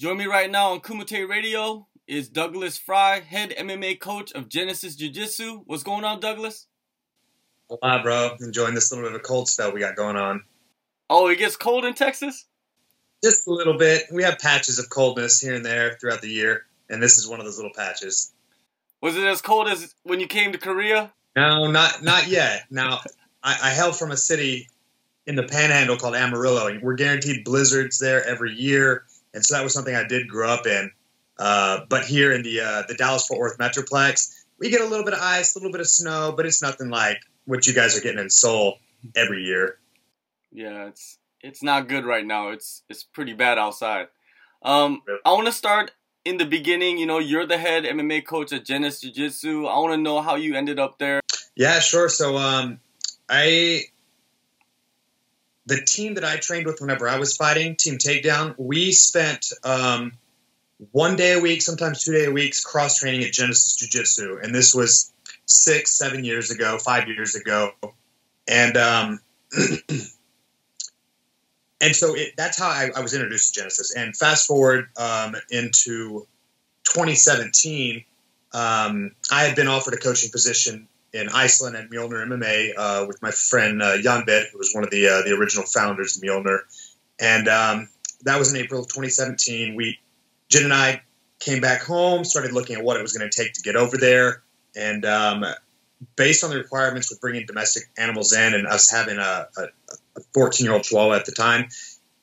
Join me right now on Kumite Radio is Douglas Frey, head MMA coach of Genesis Jiu Jitsu. What's going on, Douglas? Hi, bro. Enjoying this little bit of cold spell we got going on. Oh, it gets cold in Texas? Just a little bit. We have patches of coldness here and there throughout the year, and this is one of those little patches. Was it as cold as when you came to Korea? No, not not yet. Now, I, I hail from a city in the Panhandle called Amarillo, and we're guaranteed blizzards there every year, and so that was something I did grow up in. Uh, but here in the uh, the Dallas Fort Worth Metroplex, we get a little bit of ice, a little bit of snow, but it's nothing like what you guys are getting in Seoul every year. Yeah, it's it's not good right now. It's it's pretty bad outside. Um, I want to start in the beginning. You know, you're the head MMA coach at Genesis Jiu Jitsu. I want to know how you ended up there. Yeah, sure. So, um, I the team that I trained with whenever I was fighting, Team Takedown, we spent um, one day a week, sometimes two day a weeks, cross training at Genesis Jiu Jitsu, and this was six, seven years ago, five years ago, and um, and so it, that's how I, I, was introduced to Genesis. And fast forward um, into 2017, um, I had been offered a coaching position in Iceland at Mjolnir MMA uh, with my friend uh, Jan Bed, who was one of the uh, the original founders of Mjolnir, and um, that was in April of 2017. We Jen and I came back home, started looking at what it was going to take to get over there, and um, based on the requirements with bringing domestic animals in and us having a, 14 year old Chihuahua at the time,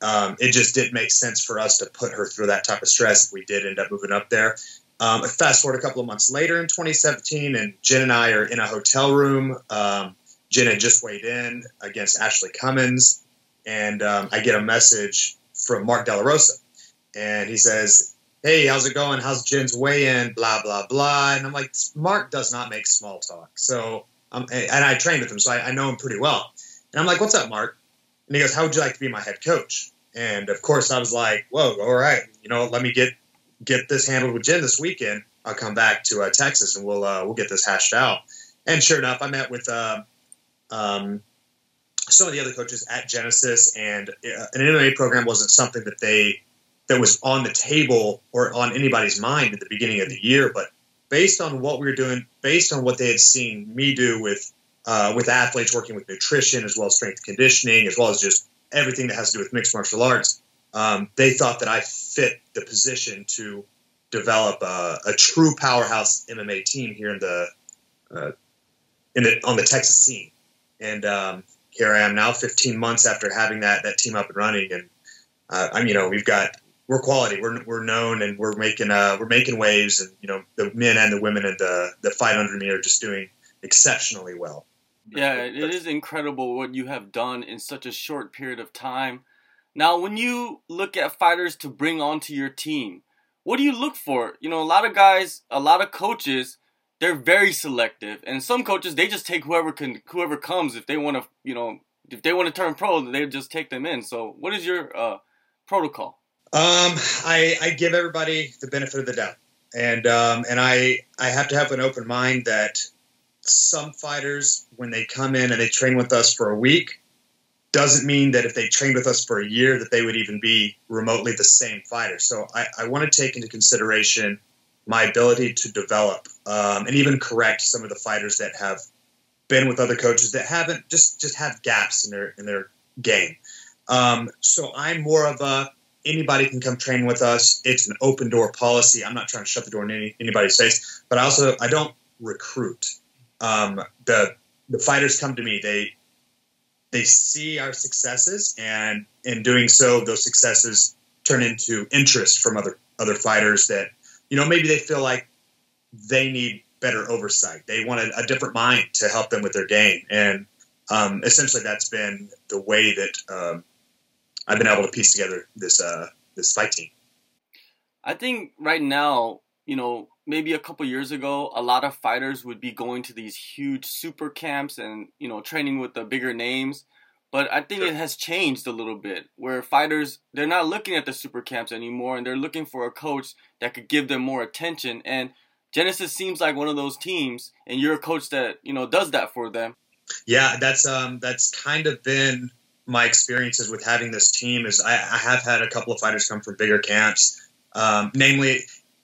um, it just didn't make sense for us to put her through that type of stress if we did end up moving up there. Um, fast forward a couple of months later in 2017, and Jen and I are in a hotel room. Um, Jen had just weighed in against Ashley Cummins, and um, I get a message from Mark De La Rosa, and he says, hey, how's it going? How's Jen's weigh in? Blah, blah, blah. And I'm like, Mark does not make small talk. So, um, and I trained with him, so I, I know him pretty well. And I'm like, what's up, Mark? And he goes, how would you like to be my head coach? And of course, I was like, whoa, all right, you know, let me get get this handled with Jen this weekend. I'll come back to uh, Texas and we'll uh, we'll get this hashed out. And sure enough, I met with uh, um, some of the other coaches at Genesis, and uh, an MMA program wasn't something that they that was on the table or on anybody's mind at the beginning of the year. But based on what we were doing, based on what they had seen me do with uh, with athletes working with nutrition as well as strength conditioning, as well as just everything that has to do with mixed martial arts, um, they thought that I fit the position to develop a, a true powerhouse MMA team here in the uh, in the on the Texas scene. And um, here I am now, 15 months after having that that team up and running, and uh, I'm you know we've got we're quality. We're, we're known and we're making uh, we're making waves, and you know the men and the women and the the fight under me are just doing exceptionally well. Yeah, it is incredible what you have done in such a short period of time. Now, when you look at fighters to bring onto your team, what do you look for? You know, a lot of guys, a lot of coaches, they're very selective, and some coaches they just take whoever can, whoever comes. If they want to, you know, if they want to turn pro, they just take them in. So, what is your uh, protocol? Um, I, I give everybody the benefit of the doubt, and um, and I I have to have an open mind that some fighters when they come in and they train with us for a week doesn't mean that if they trained with us for a year that they would even be remotely the same fighter. So I, I want to take into consideration my ability to develop um, and even correct some of the fighters that have been with other coaches that haven't just just have gaps in their in their game. Um, so I'm more of a anybody can come train with us. It's an open door policy. I'm not trying to shut the door in any, anybody's face, but I also I don't recruit. Um, the the fighters come to me. They they see our successes, and in doing so, those successes turn into interest from other other fighters that you know maybe they feel like they need better oversight. They want a, a different mind to help them with their game, and um, essentially that's been the way that um, I've been able to piece together this uh, this fight team. I think right now, you know, maybe a couple years ago, a lot of fighters would be going to these huge super camps and you know training with the bigger names. But I think sure. it has changed a little bit, where fighters they're not looking at the super camps anymore, and they're looking for a coach that could give them more attention. And Genesis seems like one of those teams, and you're a coach that you know does that for them. Yeah, that's um that's kind of been my experiences with having this team is I, I have had a couple of fighters come from bigger camps. Um, namely,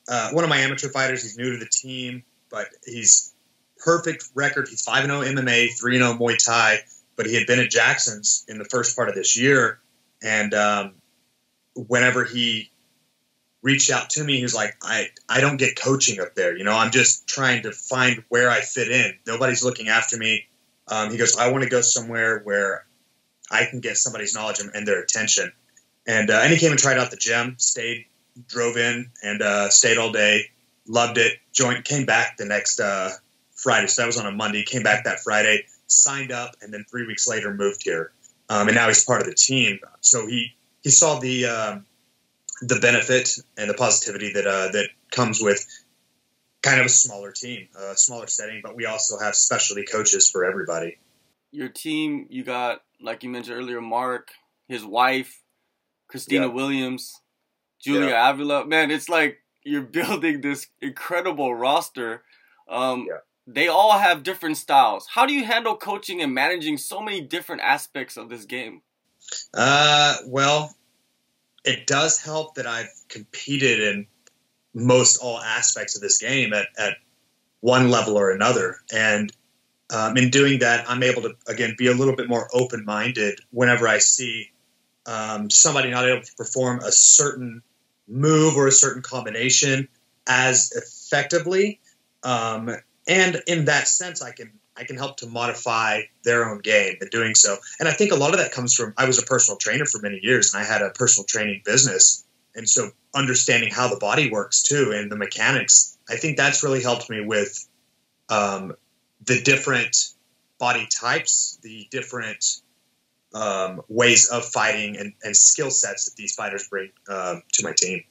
uh, one of my amateur fighters. He's new to the team, but he's perfect record. He's five and zero MMA, three and zero Muay Thai. But he had been at Jackson's in the first part of this year, and um, whenever he reached out to me, he was like, "I I don't get coaching up there. You know, I'm just trying to find where I fit in. Nobody's looking after me." Um, he goes, "I want to go somewhere where I can get somebody's knowledge and their attention." And uh, and he came and tried out the gym, stayed, drove in, and uh, stayed all day. Loved it. Joined, came back the next uh, Friday. So that was on a Monday. Came back that Friday, signed up, and then three weeks later moved here. Um, and now he's part of the team. So he he saw the um, the benefit and the positivity that uh, that comes with kind of a smaller team, a smaller setting. But we also have specialty coaches for everybody. Your team, you got like you mentioned earlier, Mark, his wife, Christina. Williams, Julia yep. Avila. Man, it's like you're building this incredible roster. Um, yeah. They all have different styles. How do you handle coaching and managing so many different aspects of this game? Uh, well, it does help that I've competed in most all aspects of this game at, at one level or another. And um, in doing that, I'm able to, again, be a little bit more open minded whenever I see um, somebody not able to perform a certain move or a certain combination as effectively. Um, and in that sense, I can I can help to modify their own game in doing so. And I think a lot of that comes from I was a personal trainer for many years, and I had a personal training business, and so understanding how the body works too and the mechanics. I think that's really helped me with um, the different body types, the different um, ways of fighting and, and skill sets that these fighters bring uh, to my team.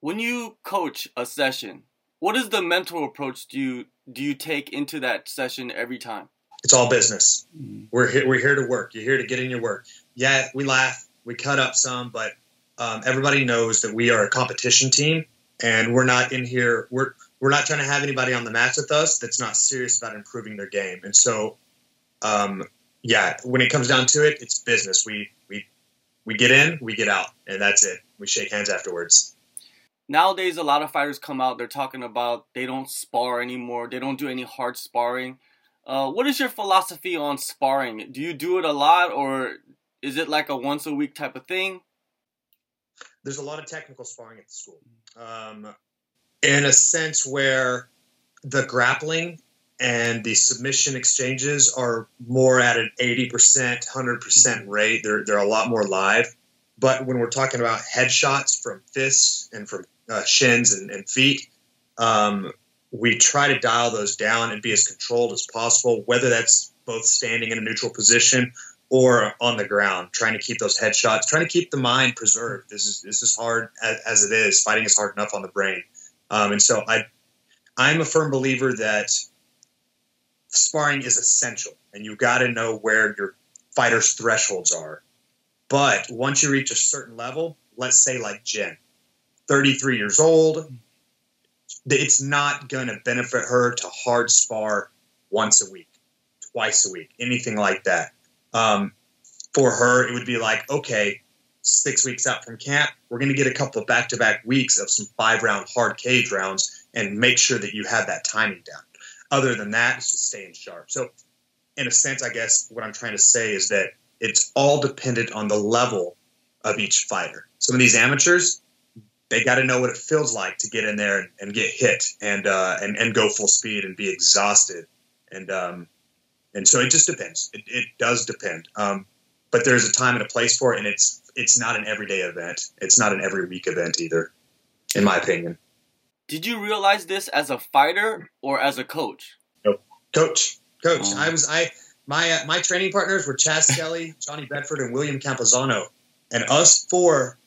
When you coach a session, what is the mental approach do you do you take into that session every time? It's all business. Mm-hmm. We're here, we're here to work. You're here to get in your work. Yeah, we laugh, we cut up some, but um, everybody knows that we are a competition team, and we're not in here. We're we're not trying to have anybody on the mats with us that's not serious about improving their game. And so, um, yeah, when it comes down to it, it's business. We we we get in, we get out, and that's it. We shake hands afterwards. Nowadays, a lot of fighters come out. They're talking about they don't spar anymore. They don't do any hard sparring. Uh, what is your philosophy on sparring? Do you do it a lot, or is it like a once a week type of thing? There's a lot of technical sparring at the school, um, in a sense where the grappling and the submission exchanges are more at an 80%, 100% rate. They're, they're a lot more live. But when we're talking about headshots from fists and from uh, shins and, and feet, um, we try to dial those down and be as controlled as possible, whether that's both standing in a neutral position or on the ground, trying to keep those headshots, trying to keep the mind preserved. This is this is hard as, as it is. Fighting is hard enough on the brain, um, and so I, I'm a firm believer that sparring is essential, and you've got to know where your fighter's thresholds are. But once you reach a certain level, let's say like Jen, 33 years old, it's not going to benefit her to hard spar once a week, twice a week, anything like that. Um, for her, it would be like, okay, six weeks out from camp, we're going to get a couple of back to back weeks of some five round hard cage rounds and make sure that you have that timing down. Other than that, it's just staying sharp. So, in a sense, I guess what I'm trying to say is that it's all dependent on the level of each fighter. Some of these amateurs, they got to know what it feels like to get in there and, and get hit and, uh, and and go full speed and be exhausted and um, and so it just depends. It, it does depend. Um, but there's a time and a place for it, and it's it's not an everyday event. It's not an every week event either, in my opinion. Did you realize this as a fighter or as a coach? Nope. Coach, coach. Oh. I was I my uh, my training partners were Chas Skelly, Johnny Bedford, and William Campuzano, and us four.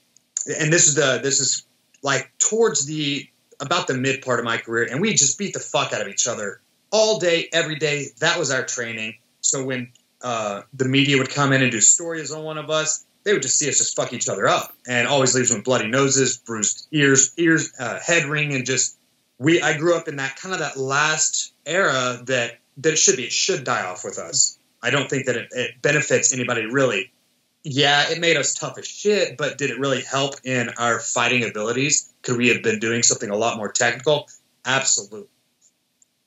And this is the this is like towards the about the mid part of my career, and we just beat the fuck out of each other all day, every day. That was our training. So when uh, the media would come in and do stories on one of us, they would just see us just fuck each other up, and always leaves with bloody noses, bruised ears, ears, uh, head ring, and just we. I grew up in that kind of that last era that that it should be. It should die off with us. I don't think that it, it benefits anybody really. Yeah, it made us tough as shit, but did it really help in our fighting abilities? Could we have been doing something a lot more technical? Absolutely.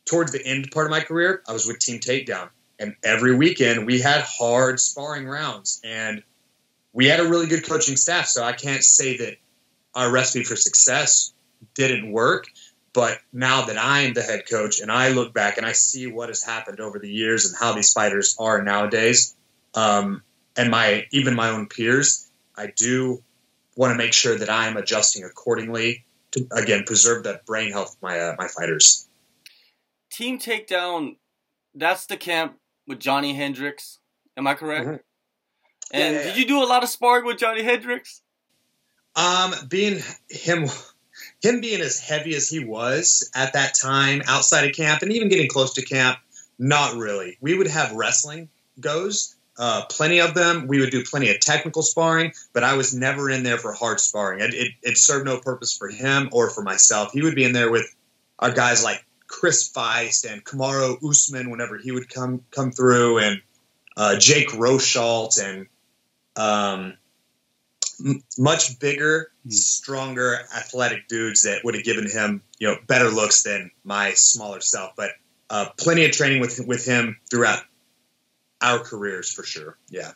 Towards the end part of my career, I was with Team Takedown, and every weekend we had hard sparring rounds, and we had a really good coaching staff. So I can't say that our recipe for success didn't work. But now that I'm the head coach and I look back and I see what has happened over the years and how these fighters are nowadays, um, and my even my own peers, I do want to make sure that I am adjusting accordingly to again preserve that brain health of my uh, my fighters. Team Takedown, that's the camp with Johnny Hendricks. Am I correct? Mm-hmm. And yeah, yeah, did you do a lot of sparring with Johnny Hendricks? Um, being him, him being as heavy as he was at that time outside of camp, and even getting close to camp, not really. We would have wrestling goes, uh, plenty of them. We would do plenty of technical sparring, but I was never in there for hard sparring. It, it, it served no purpose for him or for myself. He would be in there with our guys like Chris Feist and Kamaru Usman whenever he would come come through, and uh, Jake Rosholt and um, m- much bigger, mm. stronger, athletic dudes that would have given him you know better looks than my smaller self. But uh, plenty of training with with him throughout our careers for sure. Yeah.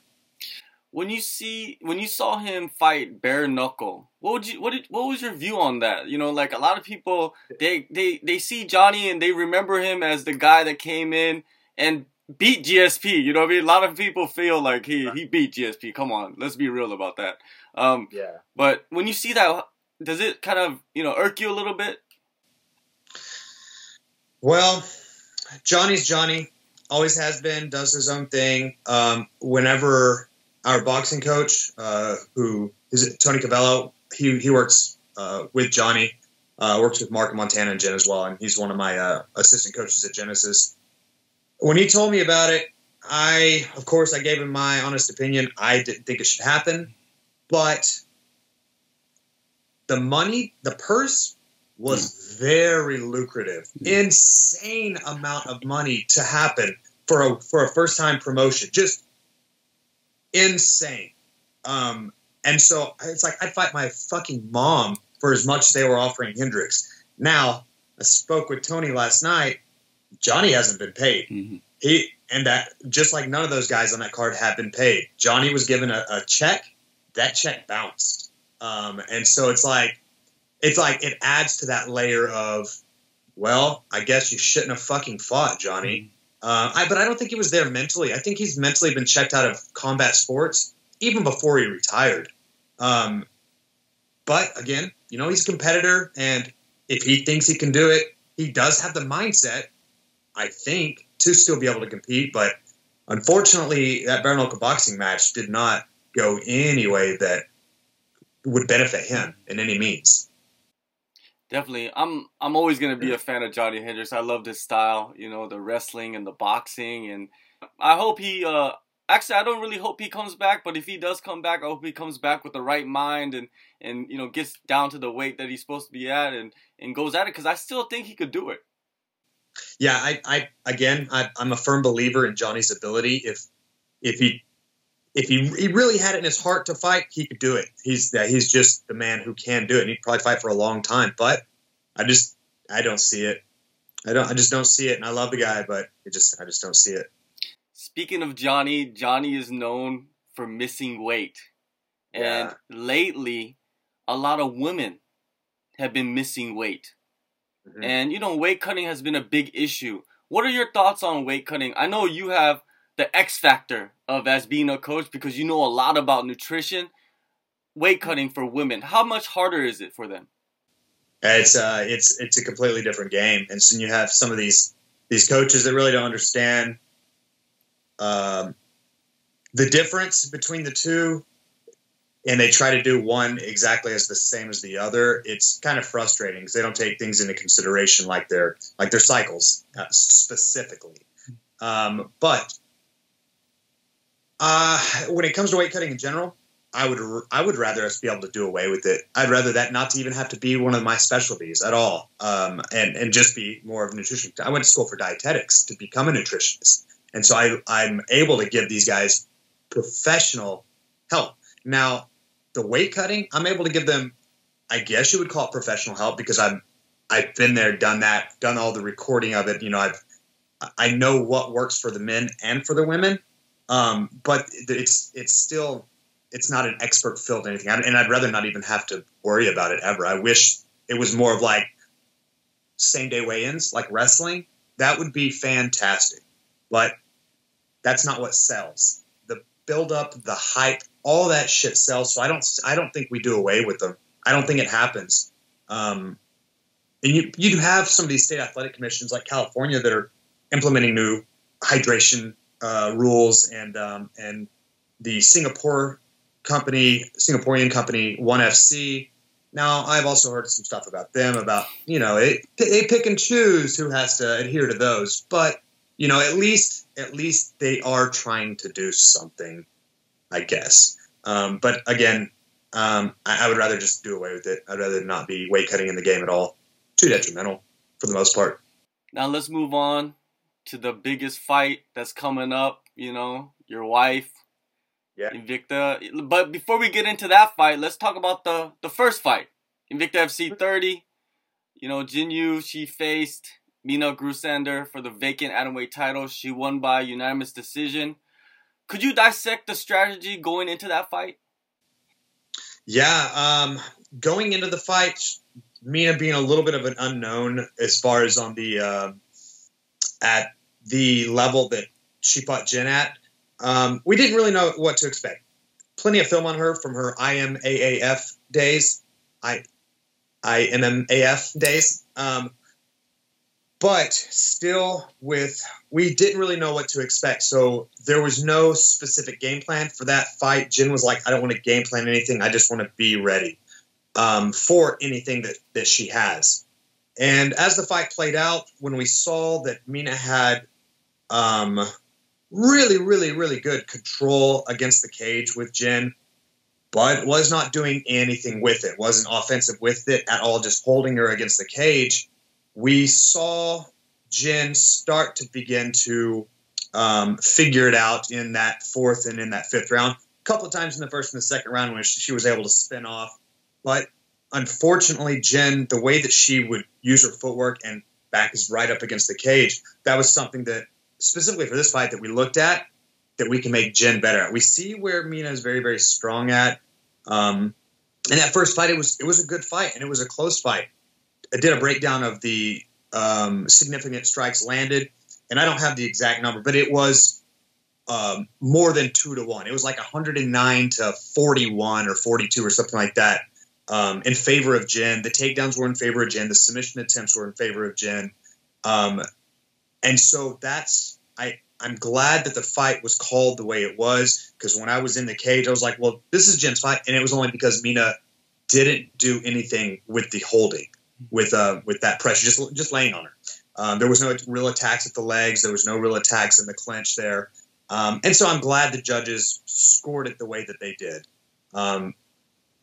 When you see when you saw him fight bare knuckle, what would you what did, what was your view on that? You know, like a lot of people they they they see Johnny and they remember him as the guy that came in and beat GSP. You know what I mean? A lot of people feel like he he beat GSP. Come on, let's be real about that. Um, yeah. But when you see that, does it kind of you know irk you a little bit? Well, Johnny's Johnny. Always has been. Does his own thing. Um, whenever our boxing coach, uh, who is it, Tony Cavello, he he works uh, with Johnny. Uh, works with Mark Montana and Jen as well, and he's one of my uh, assistant coaches at Genesis when he told me about it, I, of course, I gave him my honest opinion. I didn't think it should happen, but the money, the purse was very lucrative. Insane amount of money to happen for a for a first time promotion. Just insane. Um, and so it's like I'd fight my fucking mom for as much as they were offering Hendricks. Now, I spoke with Tony last night Johnny hasn't been paid. Mm-hmm. He and that just like none of those guys on that card have been paid. Johnny was given a, a check, that check bounced, um, and so it's like it's like it adds to that layer of well, I guess you shouldn't have fucking fought, Johnny. Mm-hmm. Uh, I, but I don't think he was there mentally. I think he's mentally been checked out of combat sports even before he retired. Um, but again, you know, he's a competitor, and if he thinks he can do it, he does have the mindset I think, to still be able to compete. But unfortunately, that bare knuckle boxing match did not go any way that would benefit him in any means. Definitely, I'm. I'm always gonna be a fan of Johnny Hendricks. I love this style, you know, the wrestling and the boxing, and I hope he. uh Actually, I don't really hope he comes back, but if he does come back, I hope he comes back with the right mind and and you know gets down to the weight that he's supposed to be at and and goes at it because I still think he could do it yeah, I, I again, I, am a firm believer in Johnny's ability. If if he if he, he really had it in his heart to fight, he could do it. He's that he's just the man who can do it. And he'd probably fight for a long time. But I just I don't see it. I don't I just don't see it. And I love the guy, but it just I just don't see it. Speaking of Johnny, Johnny is known for missing weight. And yeah. lately, a lot of women have been missing weight. Mm-hmm. And you know, weight cutting has been a big issue. What are your thoughts on weight cutting? I know you have the X factor of as being a coach because you know a lot about nutrition. Weight cutting for women, how much harder is it for them? It's uh, it's it's a completely different game, and so you have some of these these coaches that really don't understand um, the difference between the two and they try to do one exactly as the same as the other, it's kind of frustrating because they don't take things into consideration like their like their cycles uh, specifically. Um, but uh, when it comes to weight cutting in general, I would I would rather us be able to do away with it. I'd rather that not to even have to be one of my specialties at all, um, and and just be more of a nutrition. I went to school for dietetics to become a nutritionist, and so I I'm able to give these guys professional help. Now the weight cutting, I'm able to give them I guess you would call it professional help because I'm I've been there, done that, done all the recording of it. You know, I've I know what works for the men and for the women, um, but it's it's still it's not an expert filled anything, and I'd rather not even have to worry about it ever. I wish it was more of like same day weigh-ins, like wrestling. That would be fantastic, but that's not what sells. The build up, the hype, all that shit sells. So I don't I don't think we do away with them. I don't think it happens. Um, and you you have some of these state athletic commissions like California that are implementing new hydration uh, rules and um, and the Singapore company, Singaporean company, One FC. Now, I've also heard some stuff about them about you know it, they pick and choose who has to adhere to those, but you know at least at least they are trying to do something, I guess. Um, but again, um, I, I, would rather just do away with it. I'd rather not be weight cutting in the game at all. Too detrimental for the most part. Now let's move on to the biggest fight that's coming up. You know, your wife, yeah, Invicta. But before we get into that fight, let's talk about the the first fight, Invicta FC 30. You know, Jinh Yu she faced Minna Grusander for the vacant atomweight title. She won by unanimous decision. Could you dissect the strategy going into that fight? Yeah, um, going into the fight, Minna being a little bit of an unknown as far as on the uh, at the level that she fought Jen at, um, we didn't really know what to expect. Plenty of film on her from her IMAAF days, I IMMAF days. Um, but still, with we didn't really know what to expect, so there was no specific game plan for that fight. Jen was like, "I don't want to game plan anything. I just want to be ready um, for anything that that she has." And as the fight played out, when we saw that Minna had um, really, really, really good control against the cage with Jen, but was not doing anything with it, wasn't offensive with it at all, just holding her against the cage, we saw Jen start to begin to um, figure it out in that fourth and in that fifth round. A couple of times in the first and the second round when she was able to spin off. But unfortunately, Jen, the way that she would use her footwork and back is right up against the cage, that was something that specifically for this fight that we looked at that we can make Jen better at. We see where Minna is very, very strong at. Um, and that first fight, it was it was a good fight and it was a close fight. Did a breakdown of the um, significant strikes landed, and I don't have the exact number, but it was um, more than two to one. It was like 109 to 41 or 42 or something like that um, in favor of Jen. The takedowns were in favor of Jen. The submission attempts were in favor of Jen. Um, and so that's I I'm glad that the fight was called the way it was because when I was in the cage, I was like, well, this is Jen's fight, and it was only because Minna didn't do anything with the holding, with uh with that pressure, just just laying on her. Um, there was no real attacks at the legs. There was no real attacks in the clinch there. Um, and so I'm glad the judges scored it the way that they did. Um,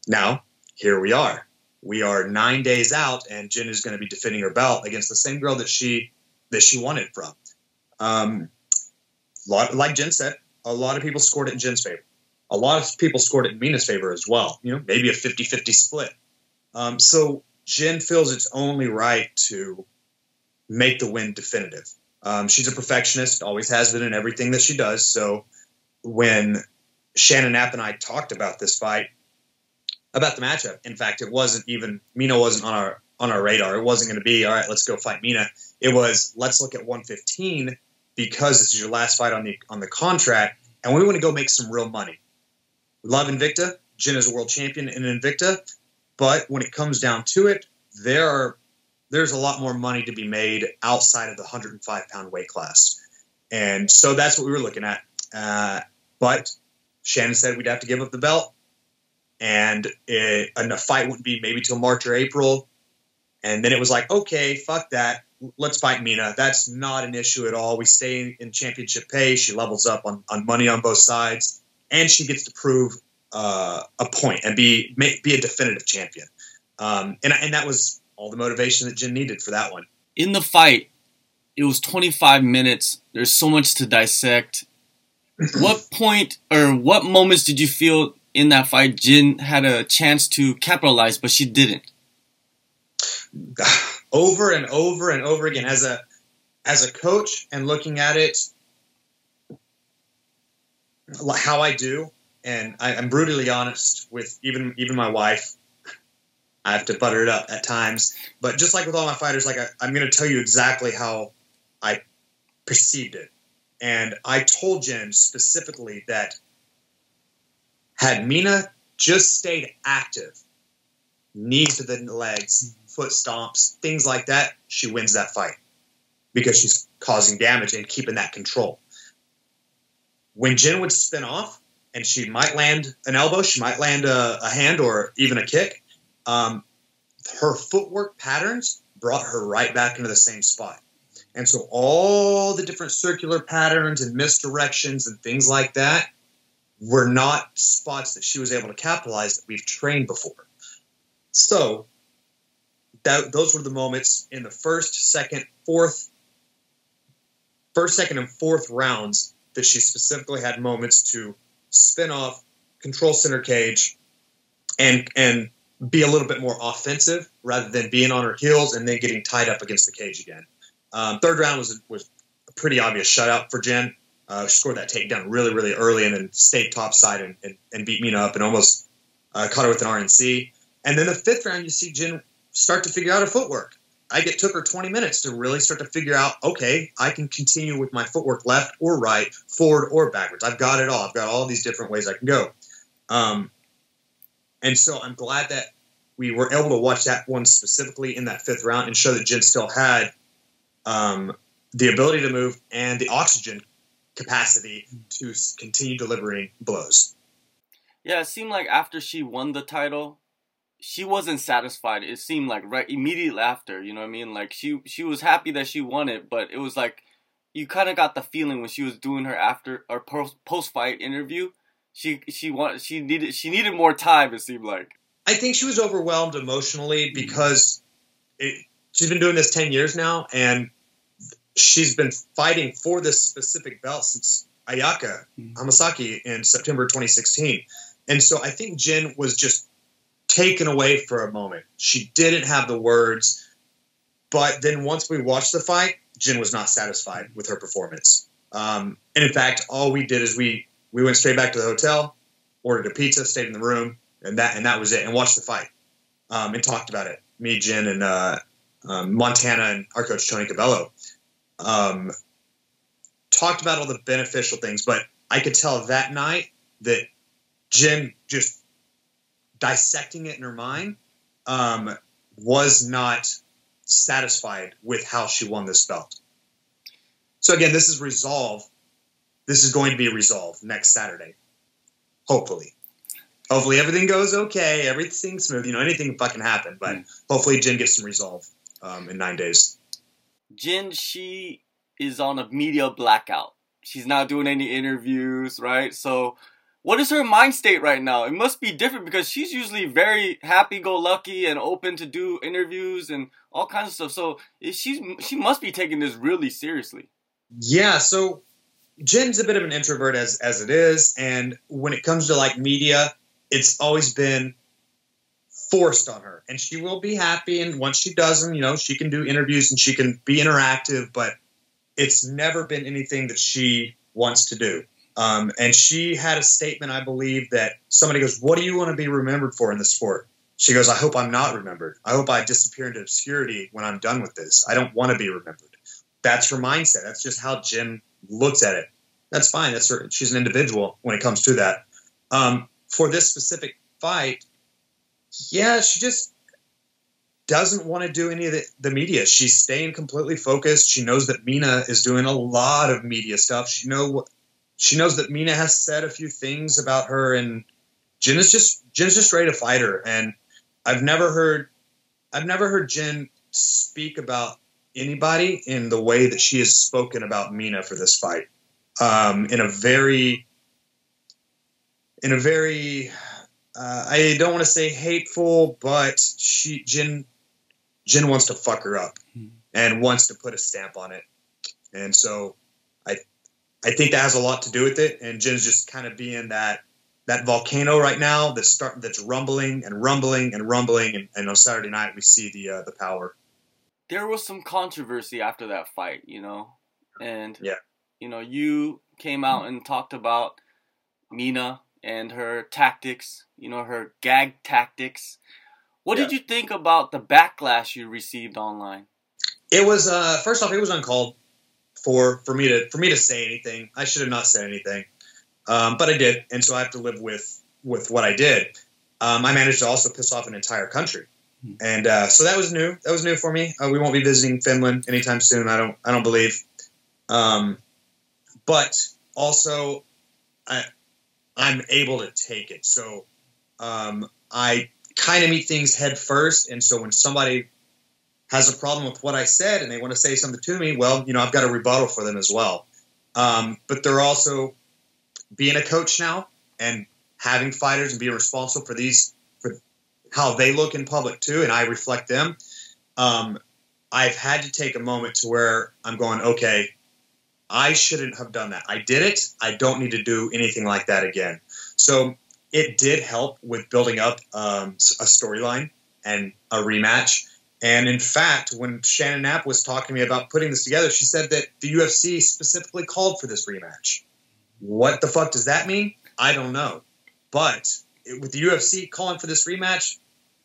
now, here we are. We are nine days out, and Jen is going to be defending her belt against the same girl that she that she won it from. Um, lot, like Jen said, a lot of people scored it in Jen's favor. A lot of people scored it in Minna's favor as well. You know, maybe a 50-50 split. Um, so Jen feels it's only right to make the win definitive. Um, she's a perfectionist, always has been in everything that she does. So when Shannon Knapp and I talked about this fight, about the matchup, in fact, it wasn't even Minna wasn't on our on our radar. It wasn't going to be all right. Let's go fight Minna. It was let's look at 115 because this is your last fight on the on the contract, and we want to go make some real money. We love Invicta. Jen is a world champion in Invicta, but when it comes down to it, there are there's a lot more money to be made outside of the 105 pound weight class, and so that's what we were looking at. Uh, but Shannon said we'd have to give up the belt, and it, and a fight wouldn't be maybe till March or April. And then it was like, okay, fuck that let's fight Minna. That's not an issue at all. We stay in championship pay. She levels up on, on money on both sides, and she gets to prove uh, a point and be be a definitive champion. Um, and and that was all the motivation that Jen needed for that one. In the fight, it was 25 minutes. There's so much to dissect. what point or what moments did you feel in that fight, Jin had a chance to capitalize, but she didn't. Over and over and over again, as a as a coach and looking at it, how I do, and I, I'm brutally honest with even even my wife. I have to butter it up at times, but just like with all my fighters, like I, I'm going to tell you exactly how I perceived it, and I told Jen specifically that had Minna just stayed active, knees to the legs, foot stomps, things like that, she wins that fight because she's causing damage and keeping that control. When Jen would spin off and she might land an elbow, she might land a, a hand or even a kick, um, her footwork patterns brought her right back into the same spot. And so all the different circular patterns and misdirections and things like that were not spots that she was able to capitalize that we've trained before. So that, those were the moments in the first, second, fourth, first, second, and fourth rounds that she specifically had moments to spin off, control center cage, and and be a little bit more offensive rather than being on her heels and then getting tied up against the cage again. Um, third round was was a pretty obvious shutout for Jen. Uh, she scored that takedown really, really early and then stayed topside and, and, and beat Minna up and almost uh, caught her with an RNC. And then the fifth round, you see Jen start to figure out her footwork. I get took her 20 minutes to really start to figure out, okay, I can continue with my footwork left or right, forward or backwards. I've got it all. I've got all these different ways I can go. Um, and so I'm glad that we were able to watch that one specifically in that fifth round and show that Jen still had um, the ability to move and the oxygen capacity to continue delivering blows. Yeah, it seemed like after she won the title, she wasn't satisfied. It seemed like right immediately after, you know what I mean? Like she she was happy that she won it, but it was like you kind of got the feeling when she was doing her after or post fight interview, she she wanted she needed she needed more time. It seemed like. I think she was overwhelmed emotionally because it, she's been doing this ten years now, and she's been fighting for this specific belt since Ayaka mm-hmm. Hamasaki in September 2016. And so I think Jen was just taken away for a moment. She didn't have the words, but then once we watched the fight, Jen was not satisfied with her performance. Um, and in fact, all we did is we we went straight back to the hotel, ordered a pizza, stayed in the room, and that and that was it, and watched the fight um, and talked about it. Me, Jen, and uh, um, Montana, and our coach Tony Cabello um, talked about all the beneficial things. But I could tell that night that Jen just dissecting it in her mind, um, was not satisfied with how she won this belt. So again, this is resolve. This is going to be resolved next Saturday, hopefully. Hopefully everything goes okay, everything's smooth. You know, anything can fucking happen, but mm. hopefully Jen gets some resolve um, in nine days. Jen, she is on a media blackout. She's not doing any interviews, right? So what is her mind state right now? It must be different because she's usually very happy-go-lucky and open to do interviews and all kinds of stuff. So she's she must be taking this really seriously. Yeah. So Jen's a bit of an introvert as as it is, and when it comes to like media, it's always been forced on her, and she will be happy. And once she does them, you know, she can do interviews and she can be interactive, but it's never been anything that she wants to do. Um, and she had a statement, I believe, that somebody goes, What do you want to be remembered for in the sport? She goes, I hope I'm not remembered. I hope I disappear into obscurity when I'm done with this. I don't want to be remembered. That's her mindset. That's just how Jim looks at it. That's fine. That's her. She's an individual when it comes to that. Um, for this specific fight, yeah, she just doesn't want to do any of the, the, media. She's staying completely focused. She knows that Minna is doing a lot of media stuff. She know she knows that Minna has said a few things about her, and Jen is just Jen's just ready to fight her. And I've never heard I've never heard Jen speak about anybody in the way that she has spoken about Minna for this fight. Um, in a very in a very uh, I don't want to say hateful, but she Jen Jen wants to fuck her up hmm. and wants to put a stamp on it. And so I think that has a lot to do with it. And Jen's just kind of being that that volcano right now that's start that's rumbling and rumbling and rumbling, and, and on Saturday night we see the uh, the power. There was some controversy after that fight, you know, and yeah, you know, you came out and talked about Minna and her tactics, you know, her gag tactics. What yeah. did you think about the backlash you received online? It was uh, first off, it was uncalled for for me to for me to say anything. I should have not said anything, um, but I did, and so I have to live with with what I did. Um, I managed to also piss off an entire country, hmm. and uh, so that was new. That was new for me. Uh, we won't be visiting Finland anytime soon. I don't. I don't believe. Um, but also, I I'm able to take it. So um, I kind of meet things head first, and so when somebody has a problem with what I said and they want to say something to me, well, you know, I've got a rebuttal for them as well. Um, but they're also being a coach now and having fighters and being responsible for these for how they look in public too, and I reflect them. Um, I've had to take a moment to where I'm going, okay, I shouldn't have done that. I did it. I don't need to do anything like that again. So it did help with building up um, a storyline and a rematch. And in fact, when Shannon Knapp was talking to me about putting this together, she said that the UFC specifically called for this rematch. What the fuck does that mean? I don't know. But with the UFC calling for this rematch,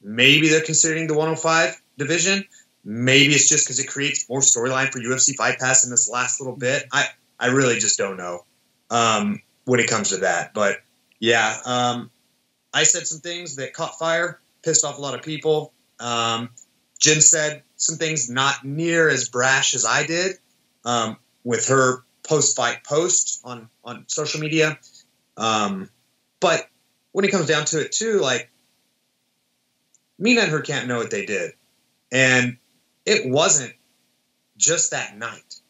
maybe they're considering the 105 division. Maybe it's just because it creates more storyline for UFC Fight Pass in this last little bit. I, I really just don't know um, when it comes to that. But yeah, um, I said some things that caught fire, pissed off a lot of people. Um, Jen said some things not near as brash as I did um, with her post-fight post on on social media. Um, but when it comes down to it, too, like Minna and her can't know what they did, and it wasn't just that night.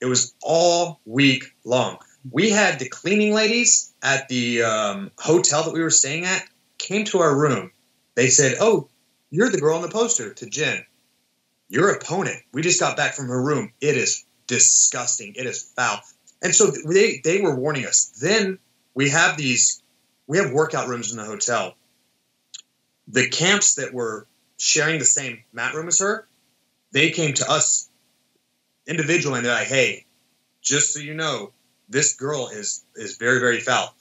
It was all week long. We had the cleaning ladies at the um, hotel that we were staying at came to our room. They said, "Oh, you're the girl on the poster to Jen. Your opponent. We just got back from her room. It is disgusting. It is foul. And so they they were warning us. Then we have these we have workout rooms in the hotel. The camps that were sharing the same mat room as her, they came to us individually and they're like, "Hey, just so you know, this girl is is very very foul."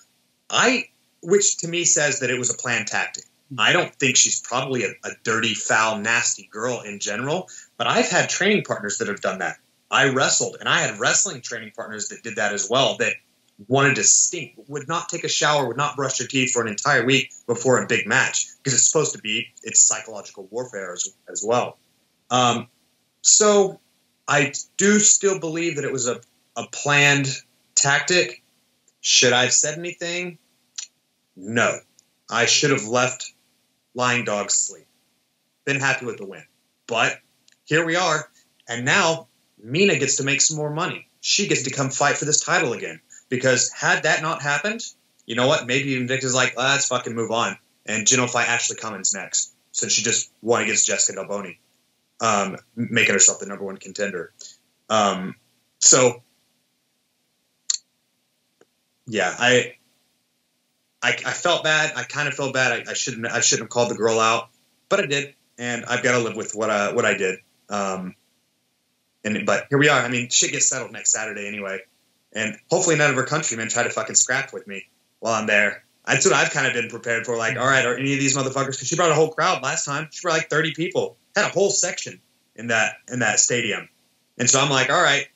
I which to me says that it was a planned tactic. I don't think she's probably a, a, dirty, foul, nasty girl in general, but I've had training partners that have done that. I wrestled, and I had wrestling training partners that did that as well. That wanted to stink, would not take a shower, would not brush their teeth for an entire week before a big match because it's supposed to be it's psychological warfare as, as well. Um, so I do still believe that it was a, a planned tactic. Should I have said anything? No. I should have left lying dogs sleep. Been happy with the win. But here we are. And now Minna gets to make some more money. She gets to come fight for this title again. Because had that not happened, you know what? Maybe Invicta's like, oh, let's fucking move on. And Jen will fight Ashley Cummins next. Since she just won against Jessica Delboni, um, making herself the number one contender. Um, so, yeah, I I, I felt bad. I kind of felt bad. I, I, shouldn't I shouldn't have called the girl out, but I did, and I've got to live with what I what I did. Um, and but here we are. I mean, shit gets settled next Saturday anyway, and hopefully none of her countrymen try to fucking scrap with me while I'm there. That's what I've kind of been prepared for. Like, all right, are any of these motherfuckers? Because she brought a whole crowd last time. She brought like 30 people. Had a whole section in that in that stadium, and so I'm like, all right.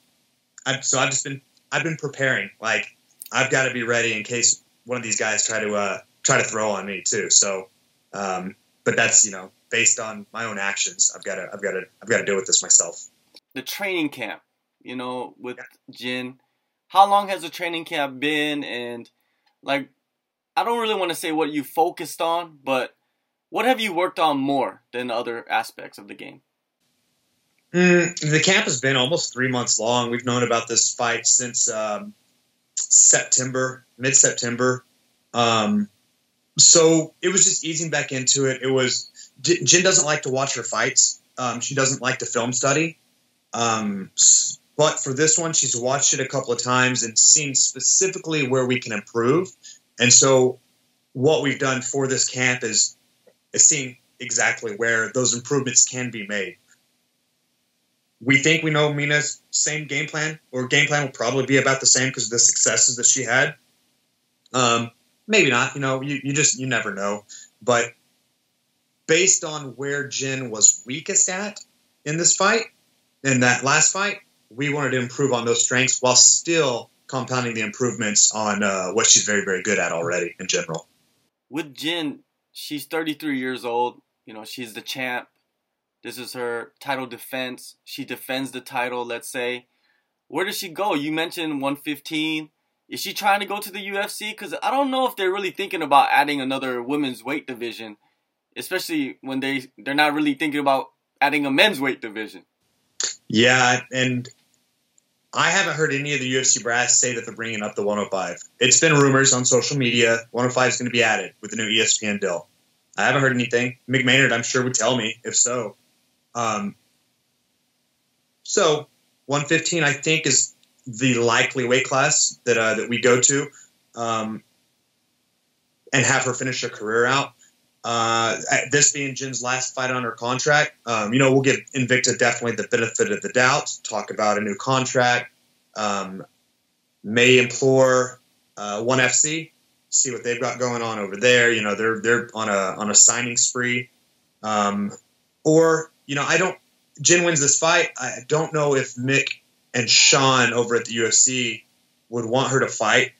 I've, so I've just been I've been preparing. Like, I've got to be ready in case one of these guys try to uh, try to throw on me too. So, um, but that's you know based on my own actions. I've got to I've got to I've got to deal with this myself. The training camp, you know, with yeah. Jin. How long has the training camp been? And like, I don't really want to say what you focused on, but what have you worked on more than other aspects of the game? Mm, the camp has been almost three months long. We've known about this fight since um, September, mid September. Um, so it was just easing back into it. It was Jen doesn't like to watch her fights. Um, she doesn't like to film study. Um, but for this one, she's watched it a couple of times and seen specifically where we can improve. And so what we've done for this camp is is seeing exactly where those improvements can be made. We think we know Minna's same game plan, or game plan will probably be about the same because of the successes that she had. Um, maybe not. You know, you, you just you never know. But based on where Jinh was weakest at in this fight, in that last fight, we wanted to improve on those strengths while still compounding the improvements on uh, what she's very, very good at already in general. With Jinh, she's 33 years old. You know, she's the champ. This is her title defense. She defends the title, let's say. Where does she go? You mentioned 115. Is she trying to go to the UFC? Because I don't know if they're really thinking about adding another women's weight division, especially when they they're not really thinking about adding a men's weight division. Yeah, and I haven't heard any of the UFC brass say that they're bringing up the 105. It's been rumors on social media. 105 is going to be added with the new ESPN deal. I haven't heard anything. Mick Maynard, I'm sure, would tell me if so. Um, so 115, I think, is the likely weight class that uh, that we go to, um, and have her finish her career out. Uh, this being Jinh's last fight on her contract, um, you know, we'll give Invicta definitely the benefit of the doubt. Talk about a new contract. Um, may implore uh, One FC, see what they've got going on over there. You know, they're they're on a on a signing spree. Um, or you know, I don't. Jinh wins this fight. I don't know if Mick and Sean over at the UFC would want her to fight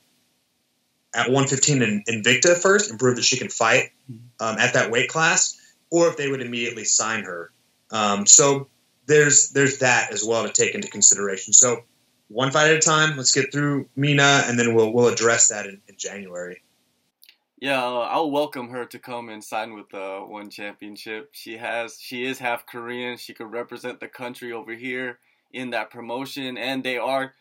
at 115 in Invicta first and prove that she can fight um, at that weight class, or if they would immediately sign her. Um, so there's there's that as well to take into consideration. So one fight at a time. Let's get through Minna, and then we'll we'll address that in, in January. Yeah, uh, I'll welcome her to come and sign with uh, One Championship. She has she is half Korean. She could represent the country over here in that promotion, and they are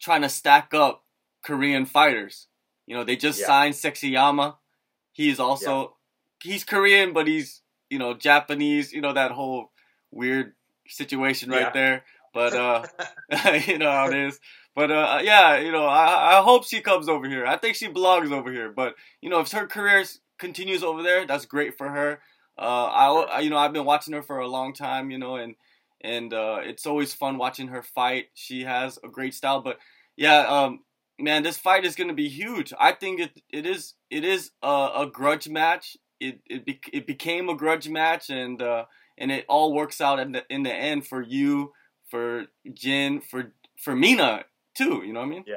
trying to stack up Korean fighters. You know, they just yeah. signed Sexyama. He's also yeah. he's Korean, but he's you know Japanese. You know that whole weird situation right yeah. there. But uh, you know how it is. But uh, yeah, you know, I, I hope she comes over here. I think she belongs over here. But you know, if her career continues over there, that's great for her. Uh, I, you know, I've been watching her for a long time. You know, and and uh, it's always fun watching her fight. She has a great style. But yeah, um, man, this fight is gonna be huge. I think it it is it is a, a grudge match. It it, be, it became a grudge match, and uh, and it all works out in the in the end for you, for Jinh, for for Minna too. You know what I mean? Yeah,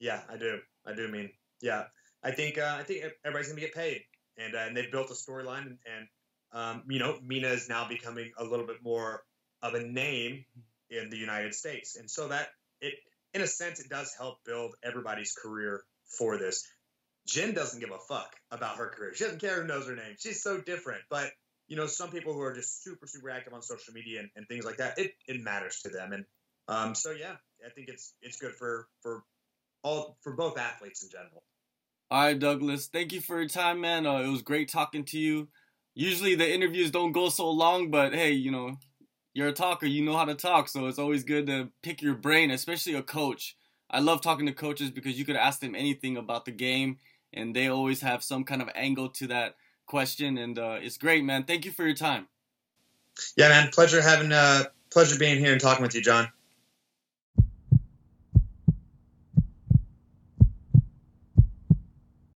yeah, I do. I do mean yeah. I think uh, I think everybody's gonna get paid, and uh, and they've built a storyline, and, and um, you know Minna is now becoming a little bit more of a name in the United States, and so that it in a sense, it does help build everybody's career for this. Jinh doesn't give a fuck about her career. She doesn't care who knows her name. She's so different. But you know, some people who are just super, super active on social media and, and things like that, it, it matters to them. And um, so yeah, I think it's it's good for for all for both athletes in general. All right, Douglas. Thank you for your time, man. Uh, it was great talking to you. Usually the interviews don't go so long, but hey, you know, you're a talker, you know how to talk, so it's always good to pick your brain, especially a coach. I love talking to coaches because you could ask them anything about the game, and they always have some kind of angle to that question, and uh, it's great, man. Thank you for your time. Yeah, man. Pleasure having uh, pleasure being here and talking with you, John.